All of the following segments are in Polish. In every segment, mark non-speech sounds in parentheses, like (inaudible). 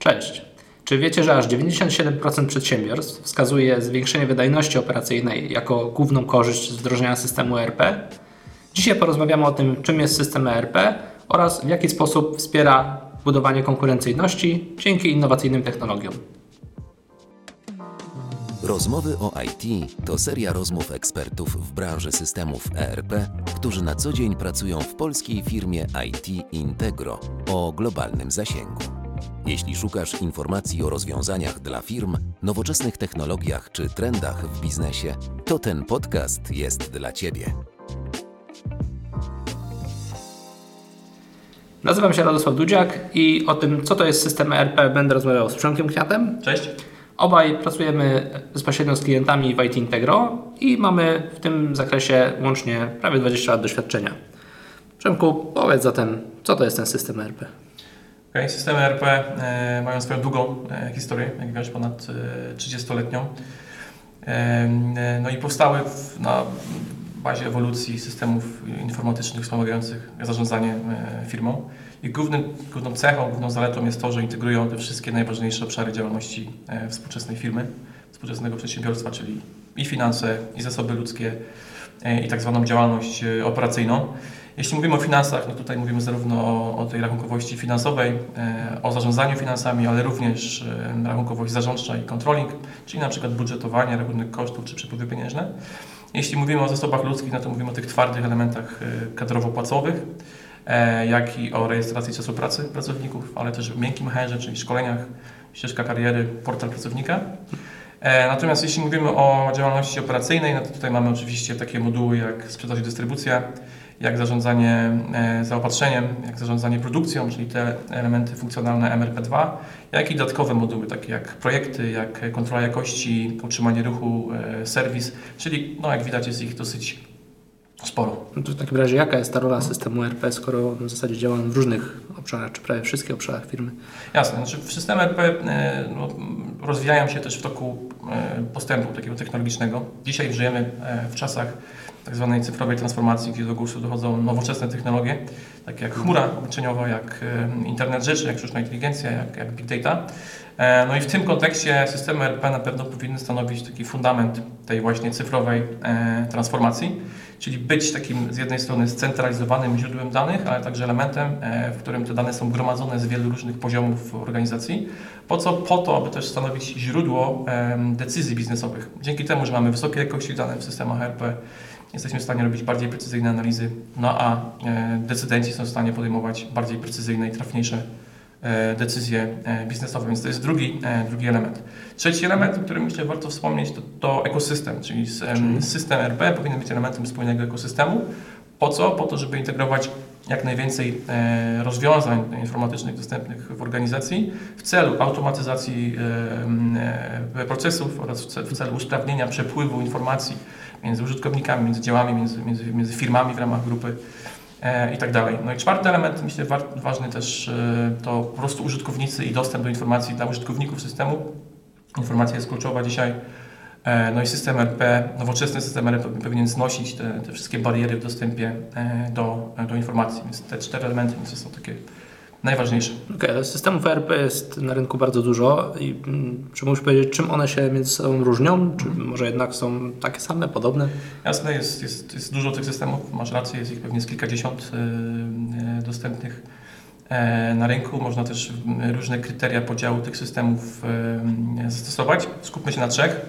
Cześć. Czy wiecie, że aż 97% przedsiębiorstw wskazuje zwiększenie wydajności operacyjnej jako główną korzyść z wdrożenia systemu ERP? Dzisiaj porozmawiamy o tym, czym jest system ERP oraz w jaki sposób wspiera budowanie konkurencyjności dzięki innowacyjnym technologiom. Rozmowy o IT to seria rozmów ekspertów w branży systemów ERP, którzy na co dzień pracują w polskiej firmie IT Integro o globalnym zasięgu. Jeśli szukasz informacji o rozwiązaniach dla firm, nowoczesnych technologiach czy trendach w biznesie, to ten podcast jest dla Ciebie. Nazywam się Radosław Dudziak i o tym, co to jest system ERP, będę rozmawiał z Przemkiem Kwiatem. Cześć. Obaj pracujemy bezpośrednio z klientami w IT Integro i mamy w tym zakresie łącznie prawie 20 lat doświadczenia. Przemku, powiedz zatem, co to jest ten system ERP? Okay. Systemy ERP e, mają swoją długą e, historię, jak wiesz, ponad e, 30-letnią. E, no i powstały na bazie ewolucji systemów informatycznych wspomagających zarządzanie firmą. Ich głównym, główną cechą, główną zaletą jest to, że integrują te wszystkie najważniejsze obszary działalności współczesnej firmy, współczesnego przedsiębiorstwa, czyli i finanse, i zasoby ludzkie, i tak zwaną działalność operacyjną. Jeśli mówimy o finansach, no tutaj mówimy zarówno o, o tej rachunkowości finansowej, e, o zarządzaniu finansami, ale również e, rachunkowość zarządcza i controlling, czyli na przykład budżetowanie, rachunek kosztów czy przepływy pieniężne. Jeśli mówimy o zasobach ludzkich, no to mówimy o tych twardych elementach e, kadrowo-płacowych, jak i o rejestracji czasu pracy pracowników, ale też miękkim HR, czyli szkoleniach, ścieżka kariery, portal pracownika. Natomiast jeśli mówimy o działalności operacyjnej, no to tutaj mamy oczywiście takie moduły jak sprzedaż i dystrybucja, jak zarządzanie e, zaopatrzeniem, jak zarządzanie produkcją, czyli te elementy funkcjonalne MRP2, jak i dodatkowe moduły, takie jak projekty, jak kontrola jakości, utrzymanie ruchu, e, serwis, czyli no, jak widać jest ich dosyć sporo. No to w takim razie, jaka jest ta rola systemu ERP, skoro w zasadzie działamy w różnych obszarach, czy prawie wszystkich obszarach firmy? Jasne, znaczy systemy RP e, no, rozwijają się też w toku postępu takiego technologicznego. Dzisiaj żyjemy w czasach tak zwanej cyfrowej transformacji, gdzie do głosu dochodzą nowoczesne technologie, takie jak chmura obliczeniowa, jak internet rzeczy, jak sztuczna inteligencja, jak, jak big data. E, No i w tym kontekście systemy RP na pewno powinny stanowić taki fundament tej właśnie cyfrowej e, transformacji, czyli być takim z jednej strony scentralizowanym źródłem danych, ale także elementem, e, w którym te dane są gromadzone z wielu różnych poziomów organizacji. Po co? Po to, aby też stanowić źródło decyzji biznesowych. Dzięki temu, że mamy wysokiej jakości dane w systemach RP, jesteśmy w stanie robić bardziej precyzyjne analizy, no a e, decydenci są w stanie podejmować bardziej precyzyjne i trafniejsze e, decyzje e, biznesowe, więc to jest drugi, drugi element. Trzeci element, o którym myślę warto wspomnieć, to, to ekosystem, czyli system RP powinien być elementem spójnego ekosystemu. Po co? Po to, żeby integrować jak najwięcej rozwiązań informatycznych dostępnych w organizacji w celu automatyzacji procesów oraz w ce- w celu usprawnienia przepływu informacji między użytkownikami, między działami, między, między, między firmami w ramach grupy e, i tak dalej. No i czwarty element, myślę ważny też, e, to po prostu użytkownicy i dostęp do informacji dla użytkowników systemu. Informacja jest kluczowa dzisiaj. E, No i system RP, nowoczesny system RP powinien znosić te, te wszystkie bariery w dostępie e, do, do informacji. Więc te cztery elementy myślę, są takie najważniejsze. Ale systemów ERP jest na rynku bardzo dużo i mm, czy musisz powiedzieć, czym one się między sobą różnią? Czy może jednak są takie same, podobne? Jasne, jest, jest, jest dużo tych systemów, masz rację, jest ich pewnie z kilkadziesiąt e, e, dostępnych e, na rynku. Można też m, różne kryteria podziału tych systemów e, zastosować. Skupmy się na trzech.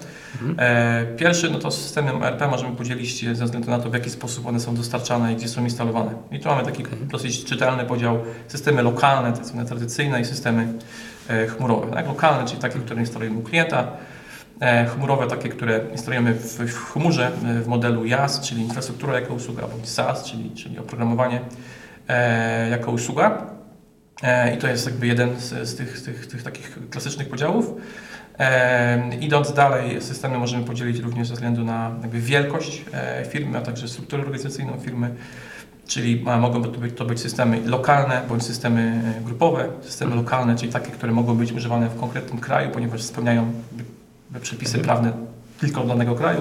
E, Pierwszy, no to systemy RP możemy podzielić ze względu na to, w jaki sposób one są dostarczane i gdzie są instalowane. I tu mamy taki dosyć czytelny podział systemy lokalne, tak zwane tradycyjne i systemy e, chmurowe. Tak? Lokalne, czyli takie, które instalujemy u klienta, e, chmurowe, takie, które instalujemy w, chmurze w modelu IaaS, czyli infrastruktura jako usługa, bądź SaaS, czyli, czyli oprogramowanie jako usługa. I to jest jakby jeden z, z, tych, tych, tych takich klasycznych podziałów. Idąc dalej, systemy możemy podzielić również ze względu na wielkość e, firmy, a także strukturę organizacyjną firmy. Czyli mogą to być, to być systemy lokalne bądź systemy e, grupowe. Systemy lokalne, czyli takie, które mogą być używane w konkretnym kraju, ponieważ spełniają przepisy Mhm. prawne tylko danego kraju.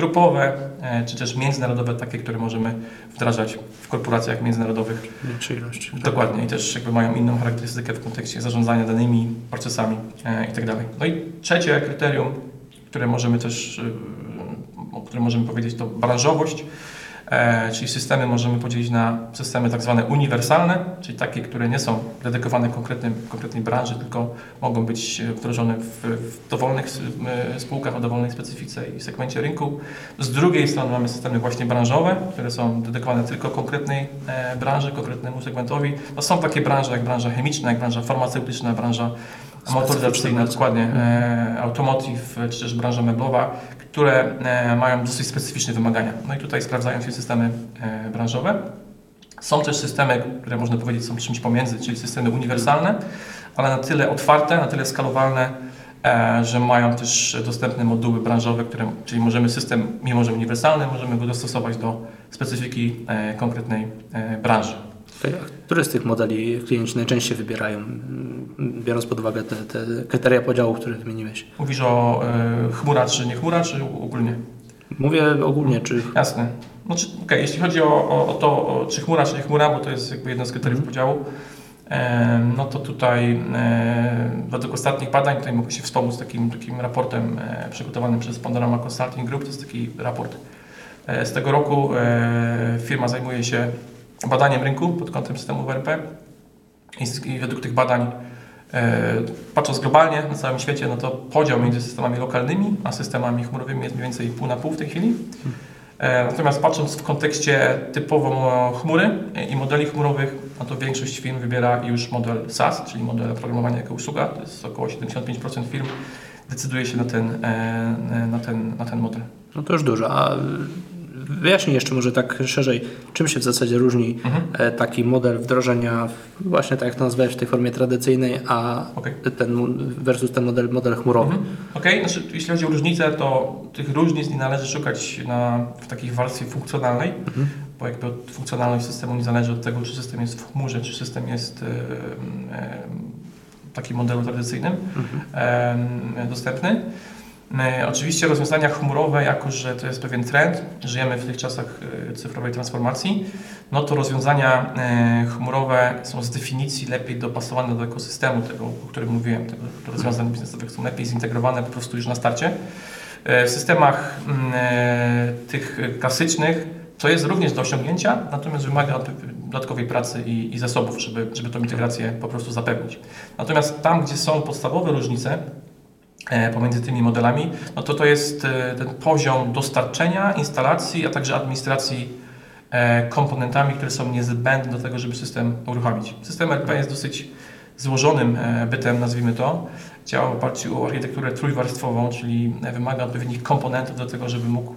Grupowe, e, czy też międzynarodowe, takie, które możemy wdrażać w korporacjach międzynarodowych. Większej ilości. Dokładnie i też jakby mają inną charakterystykę w kontekście zarządzania danymi, procesami e, itd. No i trzecie kryterium, które możemy też, y, o którym możemy powiedzieć, to branżowość, e, czyli systemy możemy podzielić na systemy tak zwane uniwersalne, czyli takie, które nie są dedykowane konkretnym, konkretnej branży, tylko mogą być wdrożone w, w dowolnych spółkach o dowolnej specyfice i segmencie rynku. Z drugiej strony mamy systemy właśnie branżowe, które są dedykowane tylko konkretnej e, branży, konkretnemu segmentowi. To są takie branże jak branża chemiczna, jak branża farmaceutyczna, branża motoryzacyjna, bardzo. dokładnie, e, automotive, e, czy też branża meblowa, które e, mają dosyć specyficzne wymagania. No i tutaj sprawdzają się systemy e, branżowe. Są też systemy, które można powiedzieć są czymś pomiędzy, czyli systemy uniwersalne, ale na tyle otwarte, na tyle skalowalne, e, że mają też dostępne moduły branżowe, które, czyli możemy system, mimo że uniwersalny, możemy go dostosować do specyfiki e, konkretnej e, branży. A Który z tych modeli klienci najczęściej wybierają, mm, biorąc pod uwagę te, te kryteria podziału, które wymieniłeś? Mówisz o e, chmura czy nie chmura, czy ogólnie? Mówię ogólnie, czy Jasne. Znaczy, okej, jeśli chodzi o, o, o to, o, czy chmura, czy nie chmura, bo to jest jakby jedno z kryteriów Mhm. podziału, em, no to tutaj e, według ostatnich badań, tutaj mogę się wspomóc takim, takim raportem e, przygotowanym przez Panorama Consulting Group, to jest taki raport e, z tego roku. E, firma zajmuje się badaniem rynku pod kątem systemów ERP i, według tych badań E, Patrząc globalnie na całym świecie, no to podział między systemami lokalnymi a systemami chmurowymi jest mniej więcej pół na pół w tej chwili. E, Natomiast patrząc w kontekście typowo chmury i modeli chmurowych, no to większość firm wybiera już model SaaS, czyli model oprogramowania jako usługa. To jest około 75% firm decyduje się na ten, e, na ten, na ten model. no to już dużo. A wyjaśnij jeszcze może tak szerzej, czym się w zasadzie różni Mhm. e, taki model wdrożenia, właśnie tak jak to nazwałeś, w tej formie tradycyjnej, a Okej. ten versus ten model, model chmurowy. Mhm. Okej, znaczy, jeśli chodzi o różnice, to tych różnic nie należy szukać na, w takiej warstwie funkcjonalnej, Mhm. bo jakby funkcjonalność systemu nie zależy od tego, czy system jest w chmurze, czy system jest e, e, w takim modelu tradycyjnym e, dostępny. E, Oczywiście rozwiązania chmurowe, jako że to jest pewien trend, żyjemy w tych czasach e, cyfrowej transformacji, no to rozwiązania e, chmurowe są z definicji lepiej dopasowane do ekosystemu tego, o którym mówiłem, tego do rozwiązań biznesowych są lepiej zintegrowane po prostu już na starcie. W systemach mm, tych klasycznych to jest również do osiągnięcia, natomiast wymaga dodatkowej pracy i, i zasobów, żeby, żeby tą integrację po prostu zapewnić. Natomiast tam, gdzie są podstawowe różnice, pomiędzy tymi modelami, no to to jest e, ten poziom dostarczenia, instalacji, a także administracji e, komponentami, które są niezbędne do tego, żeby system uruchomić. System RP jest dosyć złożonym e, bytem, nazwijmy to. Działa w oparciu o architekturę trójwarstwową, czyli e, wymaga odpowiednich komponentów do tego, żeby mógł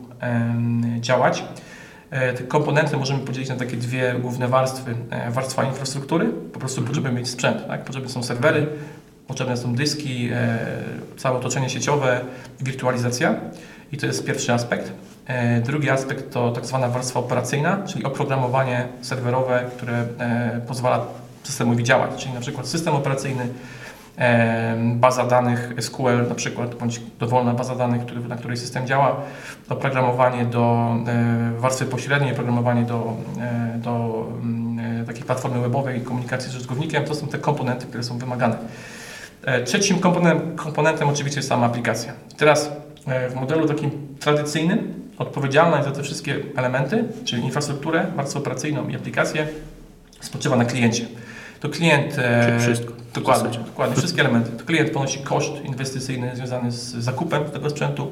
działać. E, Te komponenty możemy podzielić na takie dwie główne warstwy. E, Warstwa infrastruktury, po prostu potrzebujemy mieć sprzęt, tak? potrzebne są serwery, potrzebne są dyski, e, całe otoczenie sieciowe, wirtualizacja i to jest pierwszy aspekt. E, Drugi aspekt to tak zwana warstwa operacyjna, czyli oprogramowanie serwerowe, które e, pozwala systemowi działać, czyli na przykład system operacyjny, baza danych SQL na przykład, bądź dowolna baza danych, na której system działa, oprogramowanie do warstwy pośredniej, oprogramowanie do, do mm, takiej platformy webowej, komunikacji z użytkownikiem, to są te komponenty, które są wymagane. E, Trzecim komponentem, komponentem oczywiście jest sama aplikacja. Teraz e, w modelu takim tradycyjnym odpowiedzialność za te wszystkie elementy, czyli infrastrukturę, warstwę operacyjną i aplikację, spoczywa na kliencie. To klient. e, Czyli wszystko. w Dokładnie, dokładnie, wszystkie elementy. To klient ponosi koszt inwestycyjny związany z zakupem tego sprzętu,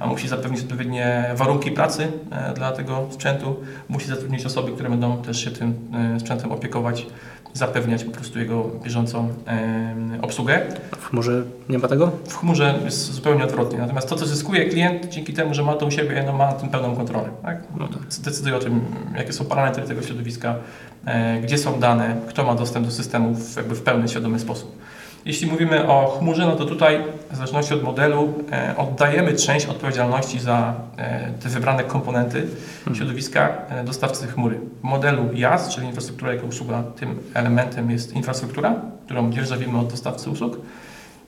a musi zapewnić odpowiednie warunki pracy e, dla tego sprzętu, musi zatrudnić osoby, które będą też się tym e, sprzętem opiekować, zapewniać po prostu jego bieżącą e, obsługę. W chmurze nie ma tego? W chmurze jest zupełnie odwrotnie. Natomiast to, co zyskuje klient dzięki temu, że ma to u siebie, no ma tym pełną kontrolę. Tak? No tak. Decyduje o tym, jakie są parametry tego środowiska, e, gdzie są dane, kto ma dostęp do systemu w, jakby w pełny, świadomy sposób. Jeśli mówimy o chmurze, no to tutaj w zależności od modelu e, oddajemy część odpowiedzialności za e, te wybrane komponenty środowiska e, dostawcy chmury. W modelu IaaS, czyli infrastruktura jako usługa, tym elementem jest infrastruktura, którą dzierżawimy od dostawcy usług.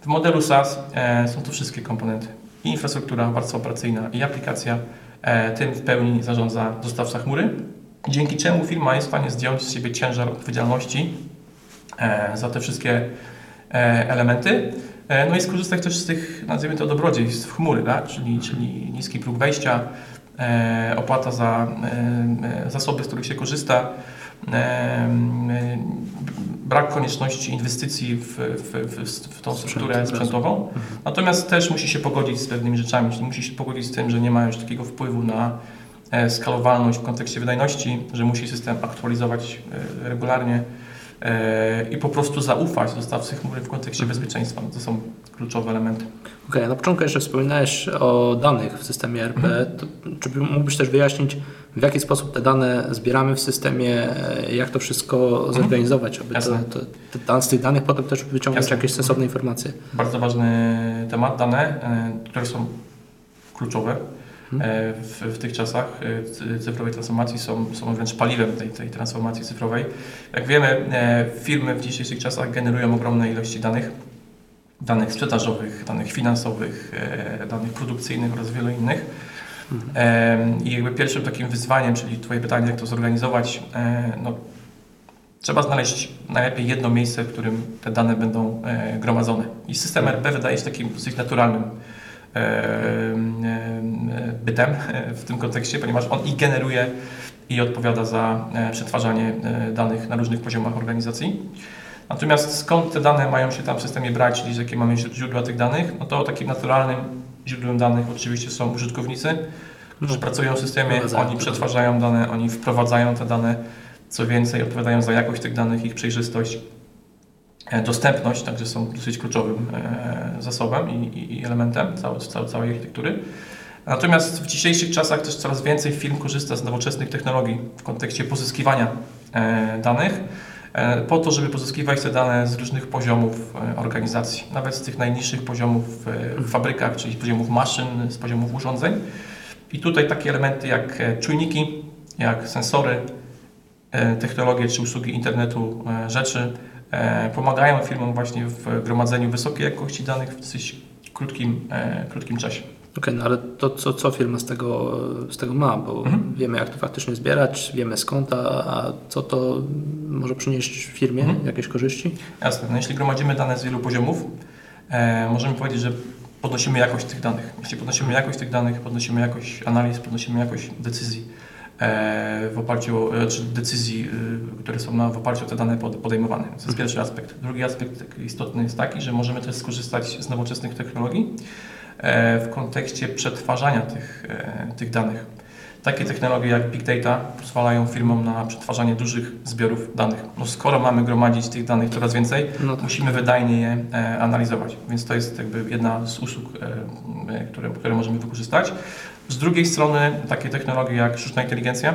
W modelu SaaS e, są to wszystkie komponenty. I infrastruktura, warstwa operacyjna, i aplikacja, E, tym w pełni zarządza dostawca chmury, dzięki czemu firma jest w stanie zdjąć z siebie ciężar odpowiedzialności e, za te wszystkie e, elementy. E, No i skorzystać też z tych, nazwijmy to, dobrodziejstw chmury, tak? czyli, czyli niski próg wejścia, opłata za zasoby, z których się korzysta, brak konieczności inwestycji w, w, w, w tą strukturę Sprzęt, sprzętową. Natomiast też musi się pogodzić z pewnymi rzeczami, czyli musi się pogodzić z tym, że nie ma już takiego wpływu na skalowalność w kontekście wydajności, że musi system aktualizować e, regularnie e, i po prostu zaufać dostawcy chmury w kontekście bezpieczeństwa. No to są kluczowe elementy. Okej, na początku jeszcze wspominałeś o danych w systemie ERP. Mhm. To, czy by- mógłbyś też wyjaśnić, w jaki sposób te dane zbieramy w systemie, e, jak to wszystko zorganizować, aby to, Jasne. to, te, dan- z tych danych potem też wyciągnąć Jasne. jakieś sensowne informacje? Bardzo ważny temat, dane, e, które są kluczowe e, w, w tych czasach e, cy- cyfrowej transformacji, są, są wręcz paliwem tej, tej transformacji cyfrowej. Jak wiemy, e, firmy w dzisiejszych czasach generują ogromne ilości danych, danych sprzedażowych, danych finansowych, e, danych produkcyjnych oraz wielu innych. E, I jakby pierwszym takim wyzwaniem, czyli Twoje pytanie, jak to zorganizować, e, no, trzeba znaleźć najlepiej jedno miejsce, w którym te dane będą e, gromadzone. I system RP wydaje się takim dosyć naturalnym e, e, bytem e, w tym kontekście, ponieważ on i generuje i odpowiada za e, przetwarzanie e, danych na różnych poziomach organizacji. Natomiast skąd te dane mają się tam w systemie brać, czyli z jakie mamy źródła tych danych, no to takim naturalnym źródłem danych oczywiście są użytkownicy, którzy pracują w systemie, oni przetwarzają dane, oni wprowadzają te dane, co więcej, odpowiadają za jakość tych danych, ich przejrzystość, e, dostępność, także są dosyć kluczowym e, zasobem i, elementem całej, całej, architektury. Natomiast w dzisiejszych czasach też coraz więcej firm korzysta z nowoczesnych technologii w kontekście pozyskiwania e, danych, e, po to, żeby pozyskiwać te dane z różnych poziomów e, organizacji, nawet z tych najniższych poziomów e, w fabrykach, czyli z poziomów maszyn, z poziomów urządzeń. I tutaj takie elementy jak e, czujniki, jak sensory, e, technologie czy usługi internetu e, rzeczy e, pomagają firmom właśnie w gromadzeniu wysokiej jakości danych w dosyć krótkim, e, krótkim czasie. Okej, no ale to co, co firma z tego, z tego ma? Bo Mhm. wiemy, jak to faktycznie zbierać, wiemy skąd, a, a co to może przynieść firmie, Mhm. jakieś korzyści? Jasne, no jeśli gromadzimy dane z wielu poziomów, e, możemy powiedzieć, że podnosimy jakość tych danych. Jeśli podnosimy jakość tych danych, podnosimy jakość analiz, podnosimy jakość decyzji e, w oparciu, o- e, czy decyzji, y, które są na, w oparciu o te dane pod- podejmowane. To jest pierwszy aspekt. Drugi aspekt istotny jest taki, że możemy też skorzystać z nowoczesnych technologii e, w kontekście przetwarzania tych, e, tych danych. Takie technologie jak Big Data pozwalają firmom na przetwarzanie dużych zbiorów danych. No skoro mamy gromadzić tych danych coraz więcej, No tak. musimy wydajnie je e, analizować. Więc to jest jakby jedna z usług, e, e, które, które możemy wykorzystać. Z drugiej strony takie technologie jak sztuczna inteligencja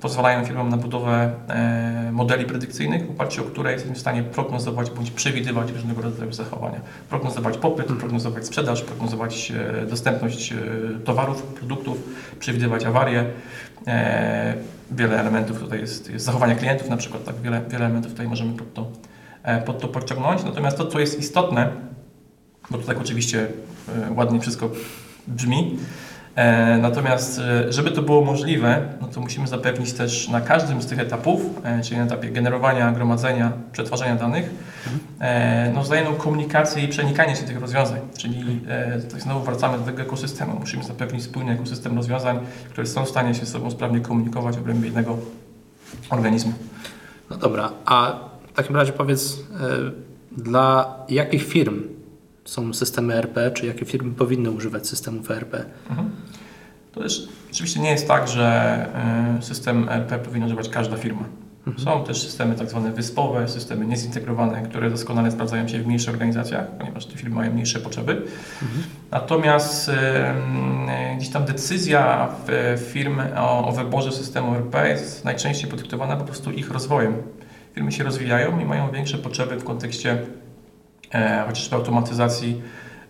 pozwalają firmom na budowę e, modeli predykcyjnych, w oparciu o które jesteśmy w stanie prognozować bądź przewidywać różnego rodzaju zachowania. Prognozować popyt, prognozować sprzedaż, prognozować e, dostępność e, towarów, produktów, przewidywać awarie. Wiele elementów tutaj jest, jest zachowania klientów na przykład, tak wiele, wiele elementów tutaj możemy pod to, pod to podciągnąć. Natomiast to, co jest istotne, bo to tak oczywiście ładnie wszystko brzmi, natomiast e, żeby to było możliwe, no to musimy zapewnić też na każdym z tych etapów, e, czyli na etapie generowania, gromadzenia, przetwarzania danych, e, no wzajemną komunikację i przenikanie się tych rozwiązań. Czyli e, tak znowu wracamy do tego ekosystemu. Musimy zapewnić spójny ekosystem rozwiązań, które są w stanie się ze sobą sprawnie komunikować w obrębie jednego organizmu. No dobra, a w takim razie powiedz, dla jakich firm są systemy ERP, czy jakie firmy powinny używać systemów ERP? Mhm. To też oczywiście nie jest tak, że y, system ERP powinna używać każda firma. Są też systemy tak zwane wyspowe, systemy niezintegrowane, które doskonale sprawdzają się w mniejszych organizacjach, ponieważ te firmy mają mniejsze potrzeby. Natomiast y, y, gdzieś tam decyzja w- firm o, o wyborze systemu ERP jest najczęściej podyktowana po prostu ich rozwojem. Firmy się rozwijają i mają większe potrzeby w kontekście e, chociażby automatyzacji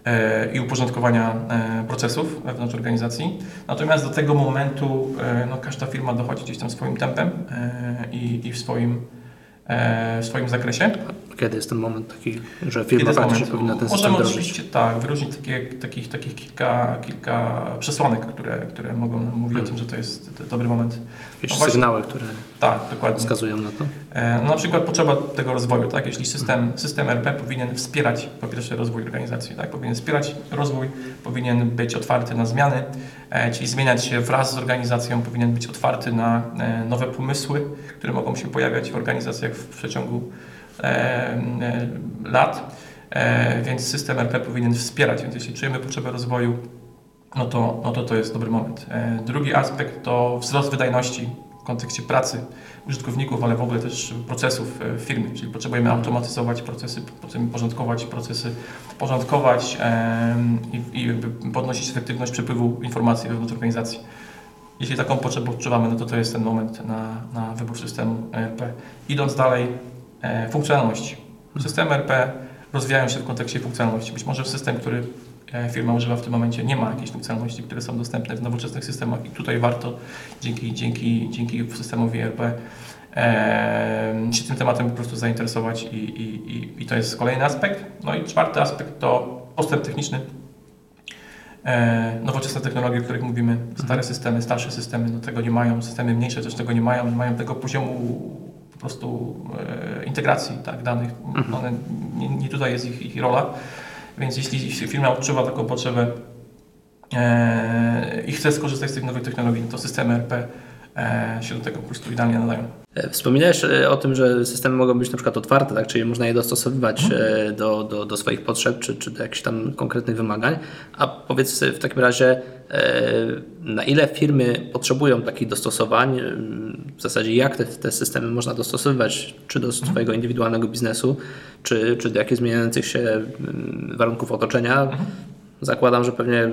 e, i uporządkowania e, procesów wewnątrz organizacji. Natomiast do tego momentu e, no, każda firma dochodzi gdzieś tam swoim tempem e, i, i w swoim e, w swoim zakresie. Kiedy jest ten moment taki, że firma faktycznie powinna ten system Możemy oczywiście tak, wyróżnić takie, takich, takich kilka, kilka przesłanek, które, które mogą mówić o tym, że to jest dobry moment. Jakieś No właśnie. sygnały, które Tak, dokładnie. wskazują na to? E, No, na przykład potrzeba tego rozwoju, tak? Jeśli system, system RP powinien wspierać po pierwsze rozwój organizacji, tak? Powinien wspierać rozwój, powinien być otwarty na zmiany, e, czyli zmieniać się wraz z organizacją, powinien być otwarty na e, nowe pomysły, które mogą się pojawiać w organizacjach w przeciągu e, e, lat, e, więc system RP powinien wspierać, więc jeśli czujemy potrzebę rozwoju, no to, no to to jest dobry moment. E, Drugi aspekt to wzrost wydajności w kontekście pracy użytkowników, ale w ogóle też procesów e, w firmie, czyli potrzebujemy automatyzować procesy, porządkować procesy, porządkować i, i podnosić efektywność przepływu informacji wewnątrz organizacji. Jeśli taką potrzebę odczuwamy, no to to jest ten moment na, na wybór systemu ERP. Idąc dalej, e, funkcjonalności. Systemy ERP rozwijają się w kontekście funkcjonalności. Być może system, który e, firma używa w tym momencie, nie ma jakichś funkcjonalności, które są dostępne w nowoczesnych systemach i tutaj warto dzięki, dzięki, dzięki systemowi ERP e, się tym tematem po prostu zainteresować i, i, i, i to jest kolejny aspekt. No i czwarty aspekt to postęp techniczny. E, nowoczesne technologie, o których mówimy, stare systemy, starsze systemy, no tego nie mają, systemy mniejsze też tego nie mają, nie mają tego poziomu po prostu e, integracji tak, danych. One, nie, nie tutaj jest ich, ich rola, więc jeśli jeśli firma odczuwa taką potrzebę e, i chce skorzystać z tych nowych technologii, no to systemy RP się do tego po prostu idealnie nadają. E, Wspominałeś e, o tym, że systemy mogą być na przykład otwarte, tak? czyli można je dostosowywać e, do, do, do swoich potrzeb czy, czy do jakichś tam konkretnych wymagań. A powiedz w takim razie, na ile firmy potrzebują takich dostosowań? W zasadzie jak te, te systemy można dostosowywać, czy do swojego indywidualnego biznesu, czy, czy do jakichś zmieniających się mm, warunków otoczenia? Zakładam, że pewnie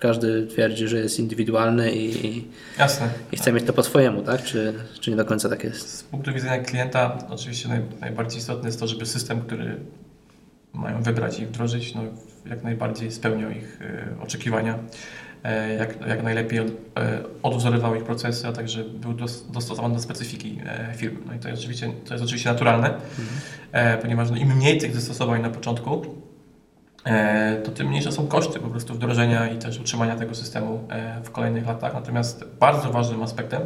każdy twierdzi, że jest indywidualny i, Jasne. i chce mieć to po swojemu, tak? Czy, czy nie do końca tak jest? Z punktu widzenia klienta oczywiście naj, najbardziej istotne jest to, żeby system, który mają wybrać i wdrożyć, no, jak najbardziej spełniał ich e, oczekiwania, e, jak, jak najlepiej odwzorował ich procesy, a także był dos, dostosowany do specyfiki firmy. No i to jest oczywiście, to jest oczywiście naturalne, e, ponieważ no, im mniej tych zastosowań na początku, to tym mniejsze są koszty po prostu wdrożenia i też utrzymania tego systemu e, w kolejnych latach. Natomiast bardzo ważnym aspektem,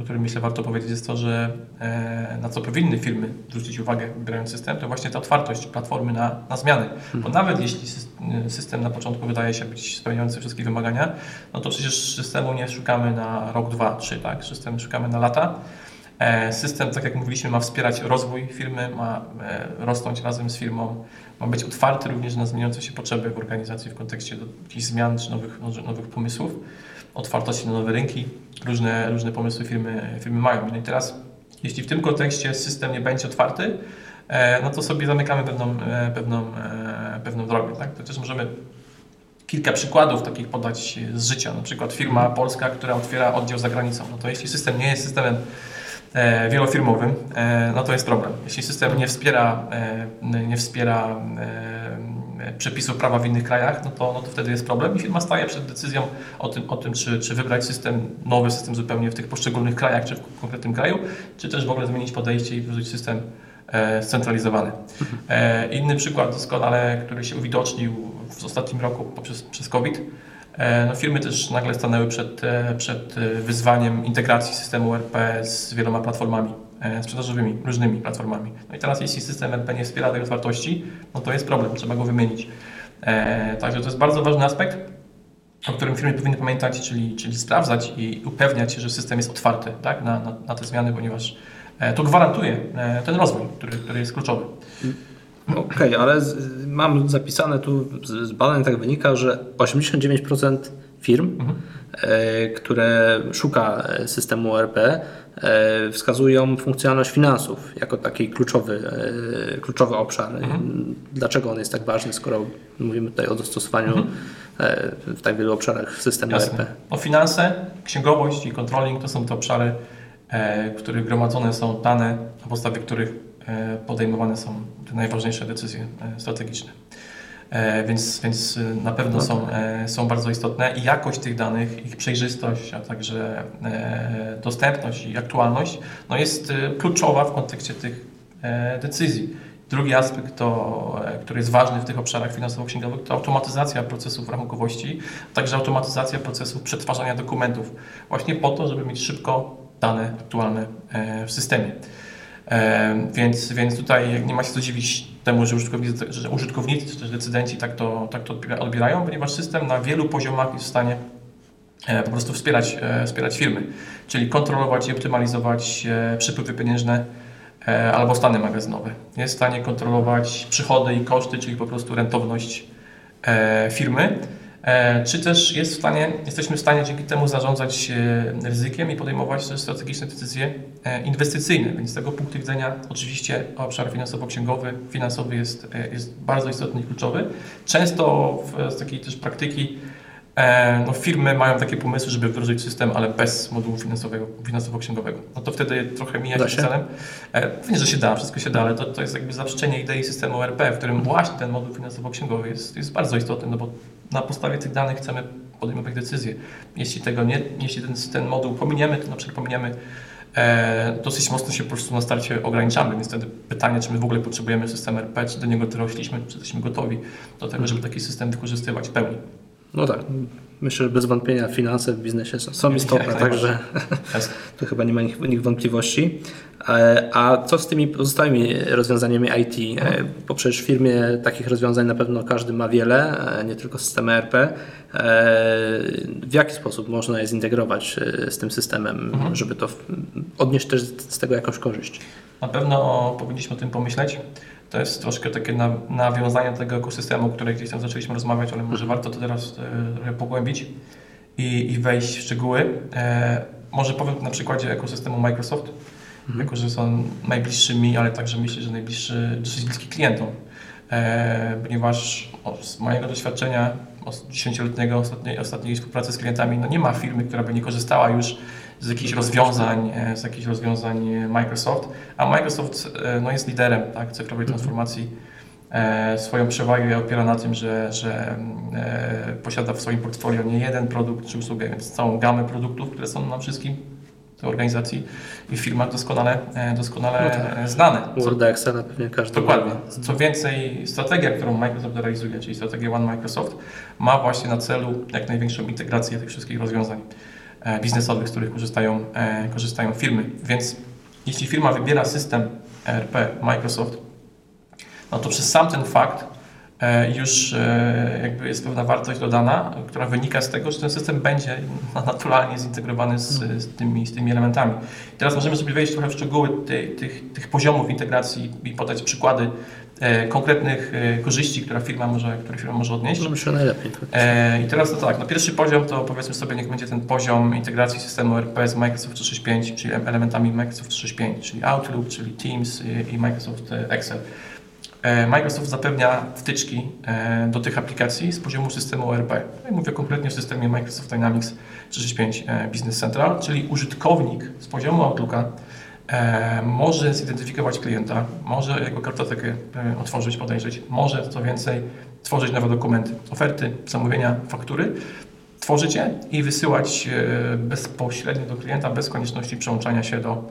o którym myślę warto powiedzieć, jest to, że e, na co powinny firmy zwrócić uwagę, wybierając system, to właśnie ta otwartość platformy na, na zmiany. Bo nawet jeśli sys- system na początku wydaje się być spełniający wszystkie wymagania, no to przecież systemu nie szukamy na rok, dwa, trzy, tak? System szukamy na lata. E, System, tak jak mówiliśmy, ma wspierać rozwój firmy, ma e, rosnąć razem z firmą, ma być otwarty również na zmieniające się potrzeby w organizacji w kontekście jakichś zmian czy nowych, nowych- pomysłów, otwartość na nowe rynki, różne, różne pomysły firmy, firmy mają. No i teraz, jeśli w tym kontekście system nie będzie otwarty, e, no to sobie zamykamy pewną, pewną, pewną drogę. Tak? To też możemy kilka przykładów takich podać z życia. Na przykład firma polska, która otwiera oddział za granicą. No to jeśli system nie jest systemem wielofirmowym, e, no to jest problem. Jeśli system nie wspiera, e, nie wspiera e, przepisów prawa w innych krajach, no to, no to wtedy jest problem i firma staje przed decyzją o tym, o tym czy, czy wybrać system, nowy system zupełnie w tych poszczególnych krajach, czy w konkretnym kraju, czy też w ogóle zmienić podejście i wrzucić system e, scentralizowany. E, inny przykład doskonale, który się uwidocznił w ostatnim roku poprzez, przez COVID, e, no firmy też nagle stanęły przed, e, przed e, wyzwaniem integracji systemu RP z wieloma platformami e, sprzedażowymi, różnymi platformami. No i teraz jeśli system RP nie wspiera tej otwartości, no to jest problem, trzeba go wymienić. E, Także to jest bardzo ważny aspekt, o którym firmy powinny pamiętać, czyli, czyli sprawdzać i upewniać się, że system jest otwarty tak, na, na, na te zmiany, ponieważ e, to gwarantuje e, ten rozwój, który, który jest kluczowy. Okej, ale z, mam zapisane tu z, z badań tak wynika, że 89% firm, e, które szuka e, systemu ERP, e, wskazują funkcjonalność finansów jako taki kluczowy, e, kluczowy obszar. Dlaczego on jest tak ważny, skoro mówimy tutaj o dostosowaniu e, w tak wielu obszarach systemu ERP? Jasne. No, finanse, księgowość i controlling to są te obszary, e, w których gromadzone są dane, na podstawie których podejmowane są te najważniejsze decyzje e, strategiczne. E, Więc, więc na pewno No są, e, są bardzo istotne i jakość tych danych, ich przejrzystość, a także e, dostępność i aktualność no jest kluczowa w kontekście tych e, decyzji. Drugi aspekt, to, e, który jest ważny w tych obszarach finansowo-księgowych, to automatyzacja procesów rachunkowości, a także automatyzacja procesów przetwarzania dokumentów. Właśnie po to, żeby mieć szybko dane aktualne e, w systemie. Więc, więc tutaj nie ma się co dziwić temu, że użytkownicy, że użytkownicy czy decydenci tak to, tak to odbiera- odbierają, ponieważ system na wielu poziomach jest w stanie e, po prostu wspierać, e, wspierać firmy, czyli kontrolować i optymalizować e, przepływy pieniężne albo stany magazynowe. Jest w stanie kontrolować przychody i koszty, czyli po prostu rentowność firmy. E, Czy też jest w stanie, jesteśmy w stanie dzięki temu zarządzać e, ryzykiem i podejmować też strategiczne decyzje e, inwestycyjne. Więc z tego punktu widzenia oczywiście obszar finansowo-księgowy, finansowy jest, jest bardzo istotny i kluczowy. Często w, z takiej też praktyki no, firmy mają takie pomysły, żeby wdrożyć system, ale bez modułu finansowego, finansowo-księgowego. No to wtedy trochę mija Da się się? celem. E, Pewnie, że się da, wszystko się da, ale to, to jest jakby zaprzeczenie idei systemu RP, w którym właśnie ten moduł finansowo-księgowy jest, jest bardzo istotny, no bo na podstawie tych danych chcemy podejmować decyzje. Jeśli tego nie, jeśli ten, ten moduł pominiemy, to na przykład pominiemy e, dosyć mocno się po prostu na starcie ograniczamy, więc wtedy pytanie, czy my w ogóle potrzebujemy system RP, czy do niego dorośliśmy, czy jesteśmy gotowi do tego, żeby taki system wykorzystywać w pełni. No tak, myślę, że bez wątpienia finanse w biznesie są, są istotne, Jak także Jasne. (laughs) tu chyba nie ma nich, nich wątpliwości. E, A co z tymi pozostałymi rozwiązaniami IT? E, Bo przecież w firmie takich rozwiązań na pewno każdy ma wiele, e, nie tylko systemy ERP. W jaki sposób można je zintegrować z tym systemem, żeby to odnieść też z tego jakąś korzyść? Na pewno powinniśmy o tym pomyśleć. To jest troszkę takie na, nawiązanie tego ekosystemu, o którym gdzieś tam zaczęliśmy rozmawiać, ale może warto to teraz e, trochę pogłębić i, i wejść w szczegóły. E, może powiem na przykładzie ekosystemu Microsoft, jako że są najbliższymi, ale także myślę, że najbliższy, dosyć bliski klientom, e, ponieważ z mojego doświadczenia dziesięcioletniego ostatniej, ostatniej współpracy z klientami, no nie ma firmy, która by nie korzystała już z jakichś rozwiązań, e, z jakichś rozwiązań Microsoft, a Microsoft e, no, jest liderem tak, cyfrowej transformacji. E, swoją przewagę opiera na tym, że, że posiada w swoim portfolio nie jeden produkt czy usługę, więc całą gamę produktów, które są nam wszystkim w organizacji i firmach doskonale, doskonale No tak. znane. Co, Word, Excel pewnie każdy Dokładnie. Co więcej, strategia, którą Microsoft realizuje, czyli strategia One Microsoft, ma właśnie na celu jak największą integrację tych wszystkich rozwiązań biznesowych, z których korzystają, e, korzystają firmy. Więc jeśli firma wybiera system ERP Microsoft, no to przez sam ten fakt e, już e, jakby jest pewna wartość dodana, która wynika z tego, że ten system będzie naturalnie zintegrowany z, z, tymi, z tymi elementami. Teraz możemy sobie wejść trochę w szczegóły tych, tych, tych poziomów integracji i podać przykłady e, konkretnych e, korzyści, które firma może, które firma może odnieść. Może się najlepiej. E, I teraz to tak, no pierwszy poziom to powiedzmy sobie, niech będzie ten poziom integracji systemu RP z Microsoft 365, czyli elementami Microsoft 365, czyli Outlook, czyli Teams i, Microsoft e, Excel. E, Microsoft zapewnia wtyczki e, do tych aplikacji z poziomu systemu ERP. Ja mówię konkretnie o systemie Microsoft Dynamics 365 e, Business Central, czyli użytkownik z poziomu Outlooka e, może zidentyfikować klienta, może jego kartotekę e, otworzyć, podejrzeć, może co więcej tworzyć nowe dokumenty, oferty, zamówienia, faktury, tworzyć je i wysyłać e, bezpośrednio do klienta bez konieczności przełączania się do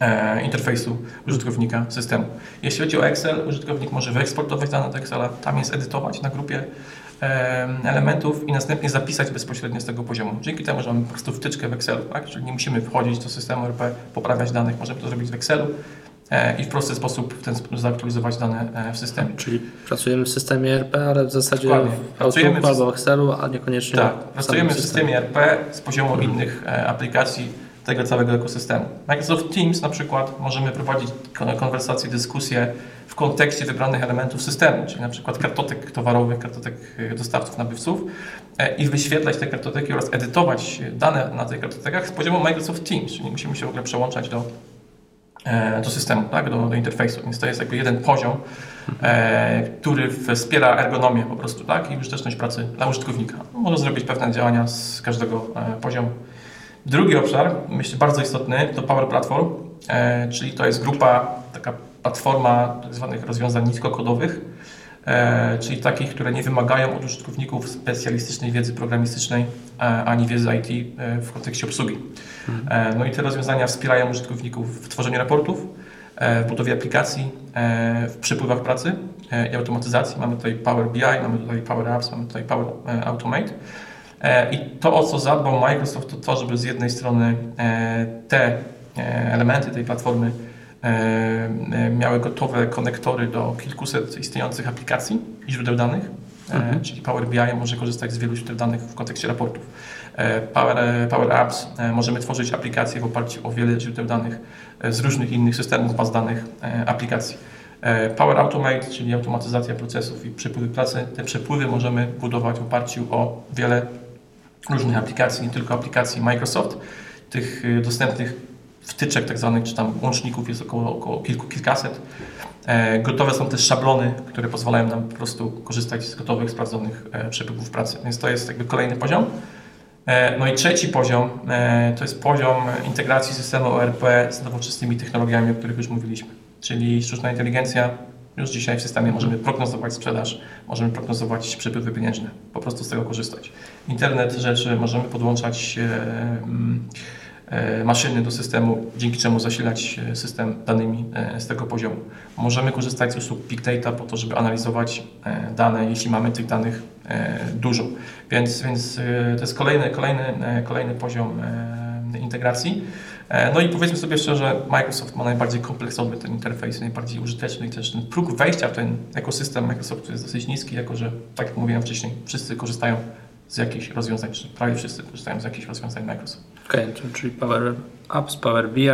e, interfejsu użytkownika systemu. Jeśli chodzi o Excel, użytkownik może wyeksportować dane do Excela, tam jest edytować na grupie e, elementów i następnie zapisać bezpośrednio z tego poziomu. Dzięki temu, że mamy po prostu wtyczkę w Excelu, tak? czyli nie musimy wchodzić do systemu RP, poprawiać danych, możemy to zrobić w Excelu e, i w prosty sposób w ten sposób zaktualizować dane e, w systemie. Czyli pracujemy w systemie ERP, ale w zasadzie Dokładnie. Pracujemy w- albo Excelu, a niekoniecznie Tak, pracujemy w systemie RP z poziomu innych e, aplikacji tego całego ekosystemu. Microsoft Teams na przykład możemy prowadzić kon- konwersacje, dyskusje w kontekście wybranych elementów systemu, czyli na przykład kartotek towarowych, kartotek e, dostawców, nabywców e, i wyświetlać te kartoteki oraz edytować dane na tych kartotekach z poziomu Microsoft Teams, czyli musimy się w ogóle przełączać do, e, do systemu, tak, do, do interfejsu, więc to jest jakby jeden poziom, e, który wspiera ergonomię po prostu, tak, i użyteczność pracy dla użytkownika. Może zrobić pewne działania z każdego poziomu. Drugi obszar, myślę bardzo istotny, to Power Platform, e, czyli to jest grupa, taka platforma tak zwanych rozwiązań niskokodowych, e, czyli takich, które nie wymagają od użytkowników specjalistycznej wiedzy programistycznej e, ani wiedzy IT w kontekście obsługi. E, no i te rozwiązania wspierają użytkowników w tworzeniu raportów, w budowie aplikacji, w przepływach pracy i automatyzacji. Mamy tutaj Power BI, mamy tutaj Power Apps, mamy tutaj Power Automate. E, I to, o co zadbał Microsoft, to to, żeby z jednej strony e, te e, elementy tej platformy miały gotowe konektory do kilkuset istniejących aplikacji i źródeł danych, e, czyli Power BI może korzystać z wielu źródeł danych w kontekście raportów. Power, Power Apps możemy tworzyć aplikacje w oparciu o wiele źródeł danych z różnych innych systemów baz danych aplikacji. Power Automate, czyli automatyzacja procesów i przepływy pracy. Te przepływy możemy budować w oparciu o wiele różnych aplikacji, nie tylko aplikacji Microsoft. Tych y, dostępnych wtyczek, tak zwanych, czy tam łączników jest około, około kilku, kilkaset. E, Gotowe są też szablony, które pozwalają nam po prostu korzystać z gotowych, sprawdzonych e, przepływów pracy. Więc to jest jakby kolejny poziom. E, No i trzeci poziom to jest poziom integracji systemu ORP z nowoczesnymi technologiami, o których już mówiliśmy. Czyli sztuczna inteligencja. Już dzisiaj w systemie możemy prognozować sprzedaż, możemy prognozować przepływy pieniężne, po prostu z tego korzystać. Internet rzeczy, możemy podłączać e, mm, e, maszyny do systemu, dzięki czemu zasilać e, system danymi z tego poziomu. Możemy korzystać z usług Big Data po to, żeby analizować dane, jeśli mamy tych danych dużo. Więc, więc to jest kolejny, kolejny, kolejny poziom integracji. No i powiedzmy sobie szczerze, Microsoft ma najbardziej kompleksowy ten interfejs, najbardziej użyteczny i też ten próg wejścia w ten ekosystem Microsoftu jest dosyć niski, jako że, tak jak mówiłem wcześniej, wszyscy korzystają z jakichś rozwiązań, czy prawie wszyscy korzystają z jakichś rozwiązań Microsoft. Okej, czyli- czyli Power Apps, Power BI,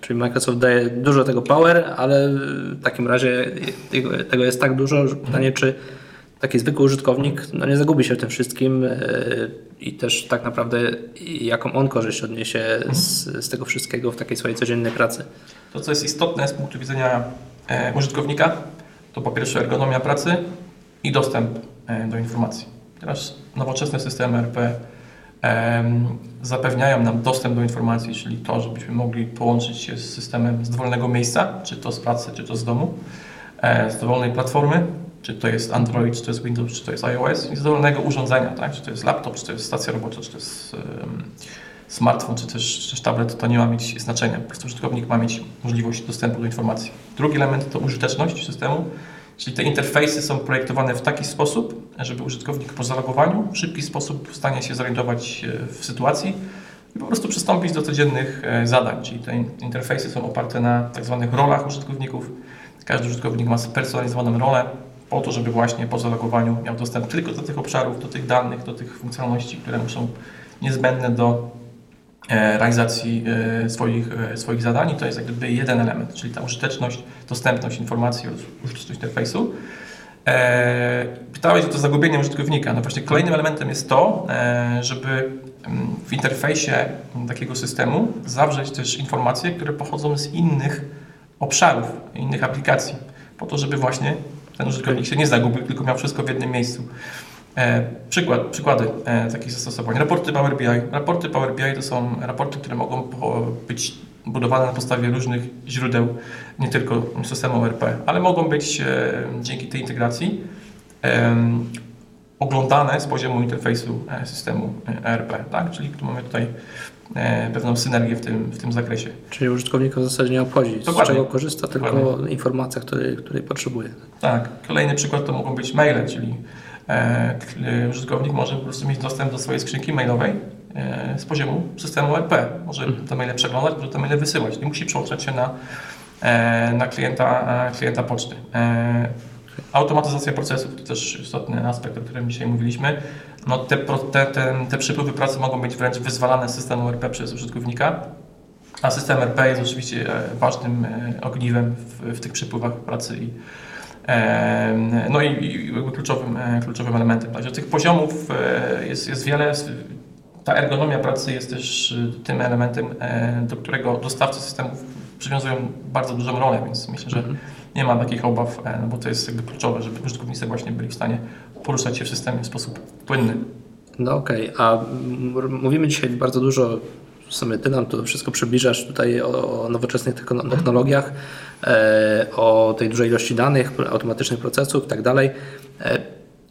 czyli Microsoft daje dużo tego Power, ale w takim razie tego- jest tak dużo, że pytanie, czy taki zwykły użytkownik no nie zagubi się w tym wszystkim yy, i też tak naprawdę jaką on korzyść odniesie z, z tego wszystkiego w takiej swojej codziennej pracy. To, co jest istotne z punktu widzenia e, użytkownika, to po pierwsze ergonomia pracy i dostęp e, do informacji. Teraz nowoczesne systemy RP zapewniają nam dostęp do informacji, czyli to, żebyśmy mogli połączyć się z systemem z dowolnego miejsca, czy to z pracy, czy to z domu, e, z dowolnej platformy, czy to jest Android, czy to jest Windows, czy to jest iOS, i z dowolnego urządzenia, tak? czy to jest laptop, czy to jest stacja robocza, czy to jest em, smartfon, czy też, czy też tablet, to nie ma mieć znaczenia. Po prostu użytkownik ma mieć możliwość dostępu do informacji. Drugi element to użyteczność systemu, czyli te interfejsy są projektowane w taki sposób, żeby użytkownik po zalogowaniu w szybki sposób w stanie się zorientować e, w sytuacji i po prostu przystąpić do codziennych e, zadań, czyli te in- interfejsy są oparte na tak zwanych rolach użytkowników. Każdy użytkownik ma spersonalizowaną rolę po to, żeby właśnie po zalogowaniu miał dostęp tylko do tych obszarów, do tych danych, do tych funkcjonalności, które mu są niezbędne do realizacji e, swoich, e, swoich zadań i to jest jak gdyby jeden element, czyli ta użyteczność, dostępność informacji użyteczność interfejsu. E, Pytałeś o to zagubienie użytkownika. No właśnie kolejnym elementem jest to, e, żeby mm, w interfejsie takiego systemu zawrzeć też informacje, które pochodzą z innych obszarów, innych aplikacji, po to, żeby właśnie ten użytkownik się nie zagubił, tylko miał wszystko w jednym miejscu. E, przykład, przykłady e, takich zastosowań. Raporty Power BI. Raporty Power BI to są raporty, które mogą być budowane na podstawie różnych źródeł, nie tylko systemu ORP, ale mogą być e, dzięki tej integracji em, oglądane z poziomu interfejsu e, systemu e, ERP, tak? Czyli tu mamy tutaj e, pewną synergię w tym, w tym zakresie. Czyli użytkownika w zasadzie nie obchodzi, z Dokładnie. czego korzysta, tylko Dokładnie. informacja, której, której potrzebuje. Tak, kolejny przykład to mogą być maile, czyli e, e, użytkownik może po prostu mieć dostęp do swojej skrzynki mailowej e, z poziomu systemu RP. Może te maile przeglądać, może te maile wysyłać. Nie musi przełączać się na, e, na klienta, e, klienta poczty. E, automatyzacja procesów to też istotny aspekt, o którym dzisiaj mówiliśmy. No te, te, te, te przepływy pracy mogą być wręcz wyzwalane z systemu RP przez użytkownika. A system RP jest oczywiście e, ważnym e, ogniwem w, w tych przepływach pracy i, No i, kluczowym, e, kluczowym elementem. Także tych poziomów e, jest, jest wiele. Ta ergonomia pracy jest też e, tym elementem, do którego dostawcy systemów przywiązują bardzo dużą rolę, więc myślę, że nie ma takich obaw, no bo to jest jakby kluczowe, żeby użytkownicy właśnie byli w stanie poruszać się w systemie w sposób płynny. No okej, a m- mówimy dzisiaj bardzo dużo w sumie Ty nam to wszystko przybliżasz tutaj o, o nowoczesnych techno- technologiach, o tej dużej ilości danych, automatycznych procesów i tak dalej. E,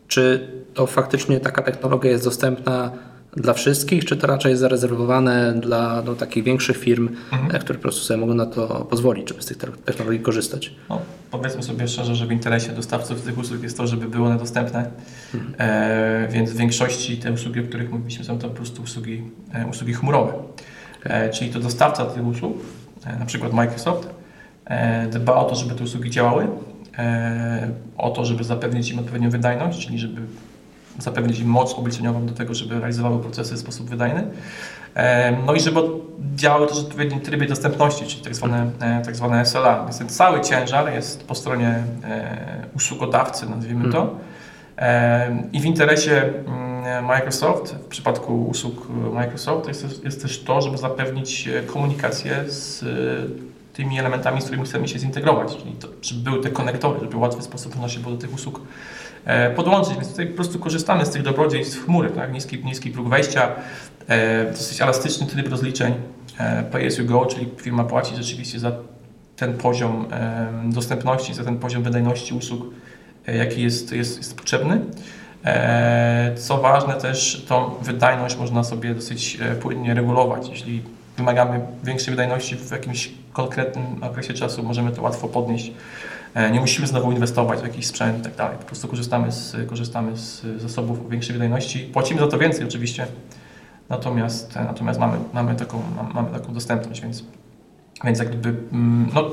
Czy to faktycznie taka technologia jest dostępna dla wszystkich, czy to raczej jest zarezerwowane dla no, takich większych firm, e, które po prostu sobie mogą na to pozwolić, żeby z tych te- technologii korzystać? No, powiedzmy sobie szczerze, że w interesie dostawców tych usług jest to, żeby były one dostępne, e, więc w większości te usługi, o których mówiliśmy, są to po prostu usługi, e, usługi chmurowe. E, czyli to dostawca tych usług, e, na przykład Microsoft, e, dba o to, żeby te usługi działały, e, o to, żeby zapewnić im odpowiednią wydajność, czyli żeby zapewnić im moc obliczeniową do tego, żeby realizowały procesy w sposób wydajny. E, No i żeby działały też w odpowiednim trybie dostępności, czyli tak zwane, e, tak zwane SLA. Więc ten cały ciężar jest po stronie e, usługodawcy, nazwijmy to. E, I w interesie mm, Microsoft, w przypadku usług Microsoft, jest, też- jest też to, żeby zapewnić e, komunikację z e, tymi elementami, z którymi chcemy się zintegrować. Czyli to, żeby były te konektory, żeby w łatwy sposób można się było do tych usług e, podłączyć. Więc tutaj po prostu korzystamy z tych dobrodziejstw chmury, tak? niski, niski próg wejścia, e, dosyć elastyczny tryb rozliczeń, e, pay as you go, czyli firma płaci rzeczywiście za ten poziom dostępności, za ten poziom wydajności usług, jaki jest, jest, jest potrzebny. Co ważne też, tą wydajność można sobie dosyć płynnie regulować. Jeśli wymagamy większej wydajności w jakimś konkretnym okresie czasu, możemy to łatwo podnieść. E, Nie musimy znowu inwestować w jakiś sprzęt i tak dalej. Po prostu korzystamy z, korzystamy z zasobów o większej wydajności. Płacimy za to więcej oczywiście, natomiast, e, natomiast mamy, mamy, taką, mam- mamy taką dostępność, więc, więc jak gdyby, mm, no,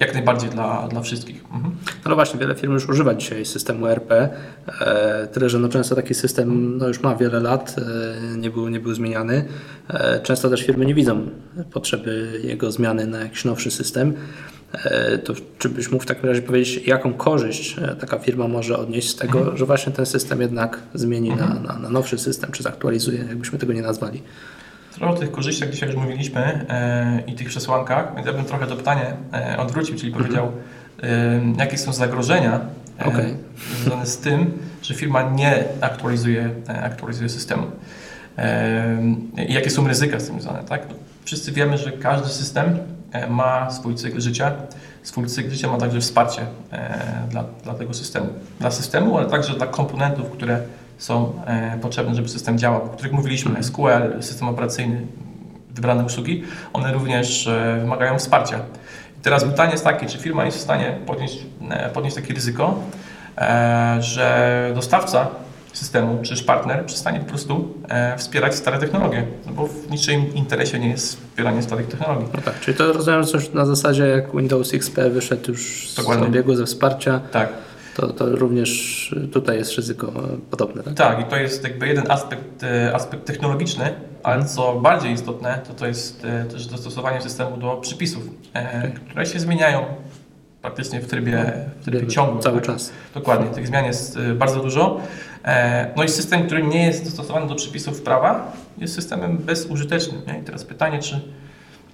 jak najbardziej dla, dla wszystkich. Mhm. No właśnie, wiele firm już używa dzisiaj systemu ERP, e, tyle że no często taki system no już ma wiele lat, e, nie, był, nie był zmieniany. E, często też firmy nie widzą potrzeby jego zmiany na jakiś nowszy system. To czy byś mógł w takim razie powiedzieć, jaką korzyść taka firma może odnieść z tego, że właśnie ten system jednak zmieni na, na, na nowszy system, czy zaktualizuje, jakbyśmy tego nie nazwali? Trochę o tych korzyściach dzisiaj już mówiliśmy e, i tych przesłankach, więc ja bym trochę to pytanie e, odwrócił, czyli powiedział, e, jakie są zagrożenia e, Okej. związane z tym, że firma nie aktualizuje, e, aktualizuje systemu. E, I jakie są ryzyka z tym związane, tak? Wszyscy wiemy, że każdy system ma swój cykl życia. Swój cykl życia ma także wsparcie dla, dla tego systemu. Dla systemu, ale także dla komponentów, które są e, potrzebne, żeby system działał, o których mówiliśmy, SQL, system operacyjny, wybrane usługi, one również e, wymagają wsparcia. I teraz pytanie jest takie, czy firma jest w stanie podnieść, e, podnieść takie ryzyko, że dostawca systemu, czy też partner przestanie po prostu e, wspierać stare technologie, no bo w niczym interesie nie jest wspieranie starych technologii. No tak, czyli to rozumiem coś na zasadzie jak Windows XP wyszedł już z Dokładnie. obiegu ze wsparcia, Tak. To, to również tutaj jest ryzyko podobne. Tak? Tak, i to jest jakby jeden aspekt, e, aspekt technologiczny, ale co bardziej istotne, to to jest e, też dostosowanie systemu do przepisów, e, które się zmieniają praktycznie w trybie, w trybie ciągłym. Cały tak? czas. Dokładnie, tych zmian jest bardzo dużo. No i system, który nie jest dostosowany do przepisów prawa, jest systemem bezużytecznym. Nie? I teraz pytanie, czy,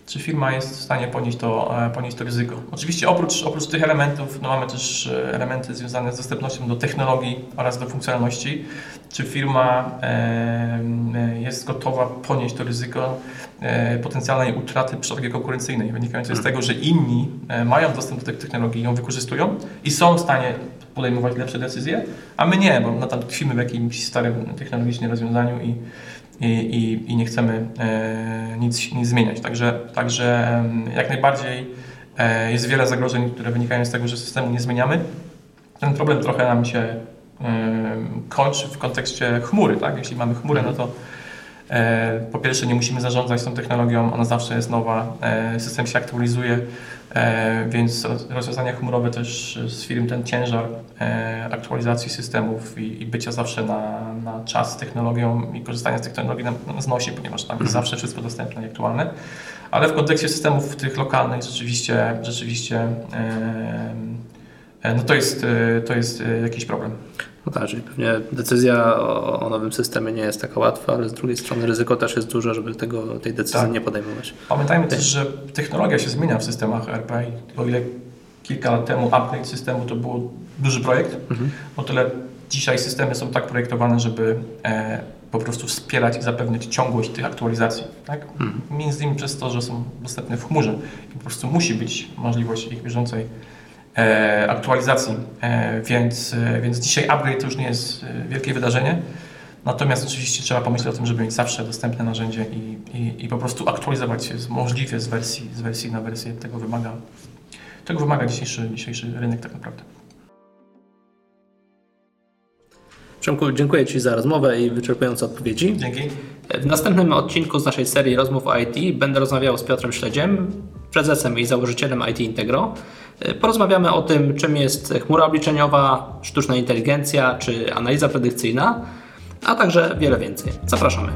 czy firma jest w stanie ponieść to, e, ponieść to ryzyko. Oczywiście oprócz, oprócz tych elementów no mamy też e, elementy związane z dostępnością do technologii oraz do funkcjonalności. Czy firma jest gotowa ponieść to ryzyko e, potencjalnej utraty przewagi konkurencyjnej wynikającej z tego, że inni mają dostęp do tych technologii, ją wykorzystują i są w stanie podejmować lepsze decyzje, a my nie, bo nadal tkwimy w jakimś starym technologicznie rozwiązaniu i, i, i, i nie chcemy e, nic, nic zmieniać. Także, także jak najbardziej e, jest wiele zagrożeń, które wynikają z tego, że systemu nie zmieniamy. Ten problem trochę nam się kończy w kontekście chmury. Tak? Jeśli mamy chmurę, no to Po pierwsze, nie musimy zarządzać tą technologią, ona zawsze jest nowa, e, system się aktualizuje, e, więc roz- rozwiązania chmurowe też z firm ten ciężar e, aktualizacji systemów i, i bycia zawsze na, na czas z technologią i korzystania z technologii nam, znosi, ponieważ tam jest zawsze wszystko dostępne i aktualne. Ale w kontekście systemów tych lokalnych rzeczywiście, rzeczywiście e, e, no to jest, e, to jest e, jakiś problem. No tak, czyli pewnie decyzja o, o nowym systemie nie jest taka łatwa, ale z drugiej strony ryzyko też jest duże, żeby tego, tej decyzji Tak. nie podejmować. Pamiętajmy też, że technologia się zmienia w systemach RP i o ile kilka lat temu upgrade systemu to było duży projekt. O tyle dzisiaj systemy są tak projektowane, żeby e, po prostu wspierać i zapewnić ciągłość tych aktualizacji. Tak? Między innymi przez to, że są dostępne w chmurze i po prostu musi być możliwość ich bieżącej aktualizacji, e, więc, e, więc dzisiaj upgrade to już nie jest e, wielkie wydarzenie. Natomiast oczywiście trzeba pomyśleć o tym, żeby mieć zawsze dostępne narzędzie i, i, i po prostu aktualizować się z, możliwie z wersji, z wersji na wersję. Tego wymaga, tego wymaga dzisiejszy, dzisiejszy rynek tak naprawdę. Przemku, dziękuję Ci za rozmowę i wyczerpujące odpowiedzi. Dzięki. W następnym odcinku z naszej serii rozmów o IT będę rozmawiał z Piotrem Śledziem, prezesem i założycielem IT Integro. Porozmawiamy o tym, czym jest chmura obliczeniowa, sztuczna inteligencja czy analiza predykcyjna, a także wiele więcej. Zapraszamy.